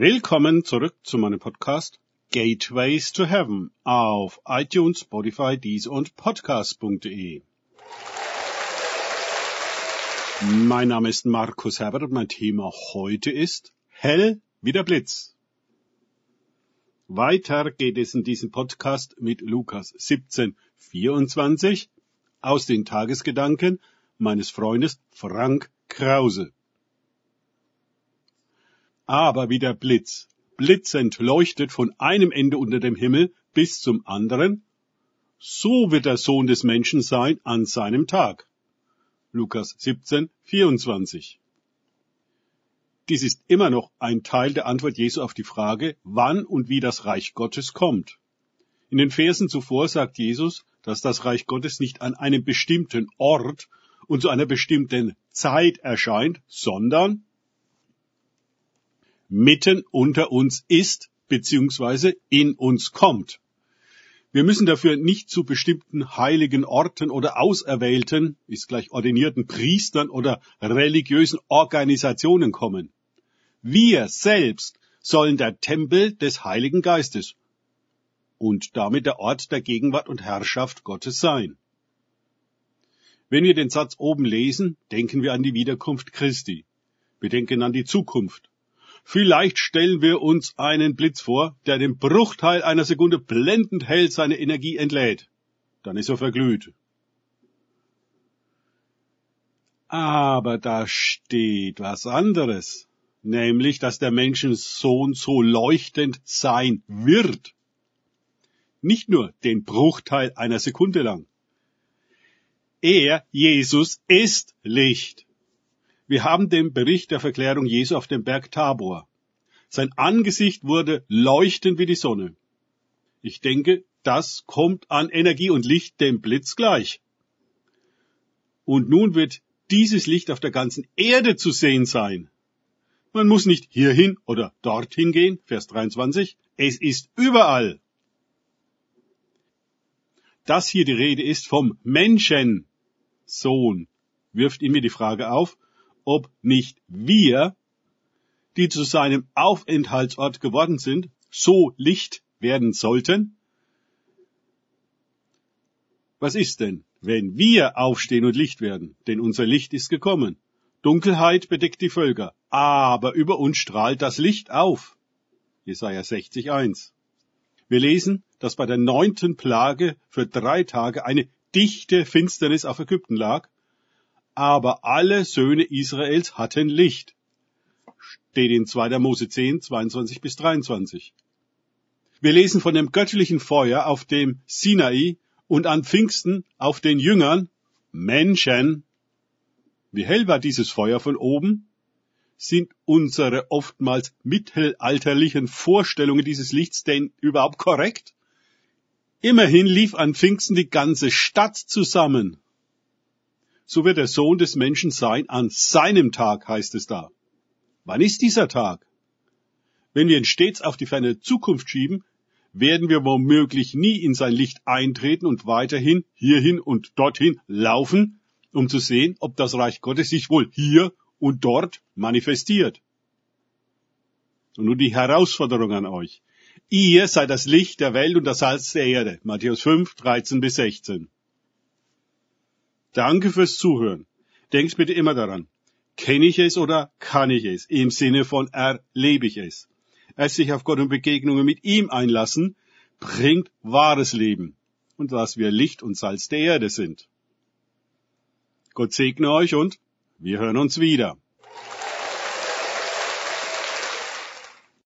Willkommen zurück zu meinem Podcast Gateways to Heaven auf iTunes, Spotify, Deezer und Podcast.de. Mein Name ist Markus Herbert und mein Thema heute ist Hell wie der Blitz. Weiter geht es in diesem Podcast mit Lukas 17, 24 aus den Tagesgedanken meines Freundes Frank Krause. Aber wie der Blitz blitzend leuchtet von einem Ende unter dem Himmel bis zum anderen, so wird der Sohn des Menschen sein an seinem Tag. Lukas 17, 24. Dies ist immer noch ein Teil der Antwort Jesu auf die Frage, wann und wie das Reich Gottes kommt. In den Versen zuvor sagt Jesus, dass das Reich Gottes nicht an einem bestimmten Ort und zu einer bestimmten Zeit erscheint, sondern mitten unter uns ist beziehungsweise in uns kommt. Wir müssen dafür nicht zu bestimmten heiligen Orten oder auserwählten, ist gleich ordinierten Priestern oder religiösen Organisationen kommen. Wir selbst sollen der Tempel des Heiligen Geistes und damit der Ort der Gegenwart und Herrschaft Gottes sein. Wenn wir den Satz oben lesen, denken wir an die Wiederkunft Christi. Wir denken an die Zukunft. Vielleicht stellen wir uns einen Blitz vor, der den Bruchteil einer Sekunde blendend hell seine Energie entlädt. Dann ist er verglüht. Aber da steht was anderes, nämlich, dass der Menschensohn so leuchtend sein wird. Nicht nur den Bruchteil einer Sekunde lang. Er, Jesus, ist Licht. Wir haben den Bericht der Verklärung Jesu auf dem Berg Tabor. Sein Angesicht wurde leuchtend wie die Sonne. Ich denke, das kommt an Energie und Licht dem Blitz gleich. Und nun wird dieses Licht auf der ganzen Erde zu sehen sein. Man muss nicht hierhin oder dorthin gehen, Vers 23. Es ist überall. Dass hier die Rede ist vom Menschen, Sohn, wirft in mir die Frage auf, ob nicht wir, die zu seinem Aufenthaltsort geworden sind, so Licht werden sollten? Was ist denn, wenn wir aufstehen und Licht werden? Denn unser Licht ist gekommen. Dunkelheit bedeckt die Völker, aber über uns strahlt das Licht auf. Jesaja 60,1. Wir lesen, dass bei der neunten Plage für drei Tage eine dichte Finsternis auf Ägypten lag aber alle Söhne Israels hatten Licht. Steht in 2. Mose 10, 22 bis 23. Wir lesen von dem göttlichen Feuer auf dem Sinai und an Pfingsten auf den Jüngern, Menschen. Wie hell war dieses Feuer von oben? Sind unsere oftmals mittelalterlichen Vorstellungen dieses Lichts denn überhaupt korrekt? Immerhin lief an Pfingsten die ganze Stadt zusammen so wird der Sohn des Menschen sein an seinem Tag, heißt es da. Wann ist dieser Tag? Wenn wir ihn stets auf die ferne Zukunft schieben, werden wir womöglich nie in sein Licht eintreten und weiterhin hierhin und dorthin laufen, um zu sehen, ob das Reich Gottes sich wohl hier und dort manifestiert. Und nun die Herausforderung an euch. Ihr seid das Licht der Welt und das Salz der Erde. Matthäus 5, 13 bis 16. Danke fürs Zuhören. Denkt bitte immer daran. Kenne ich es oder kann ich es? Im Sinne von erlebe ich es. Es sich auf Gott und Begegnungen mit ihm einlassen, bringt wahres Leben. Und dass wir Licht und Salz der Erde sind. Gott segne euch und wir hören uns wieder.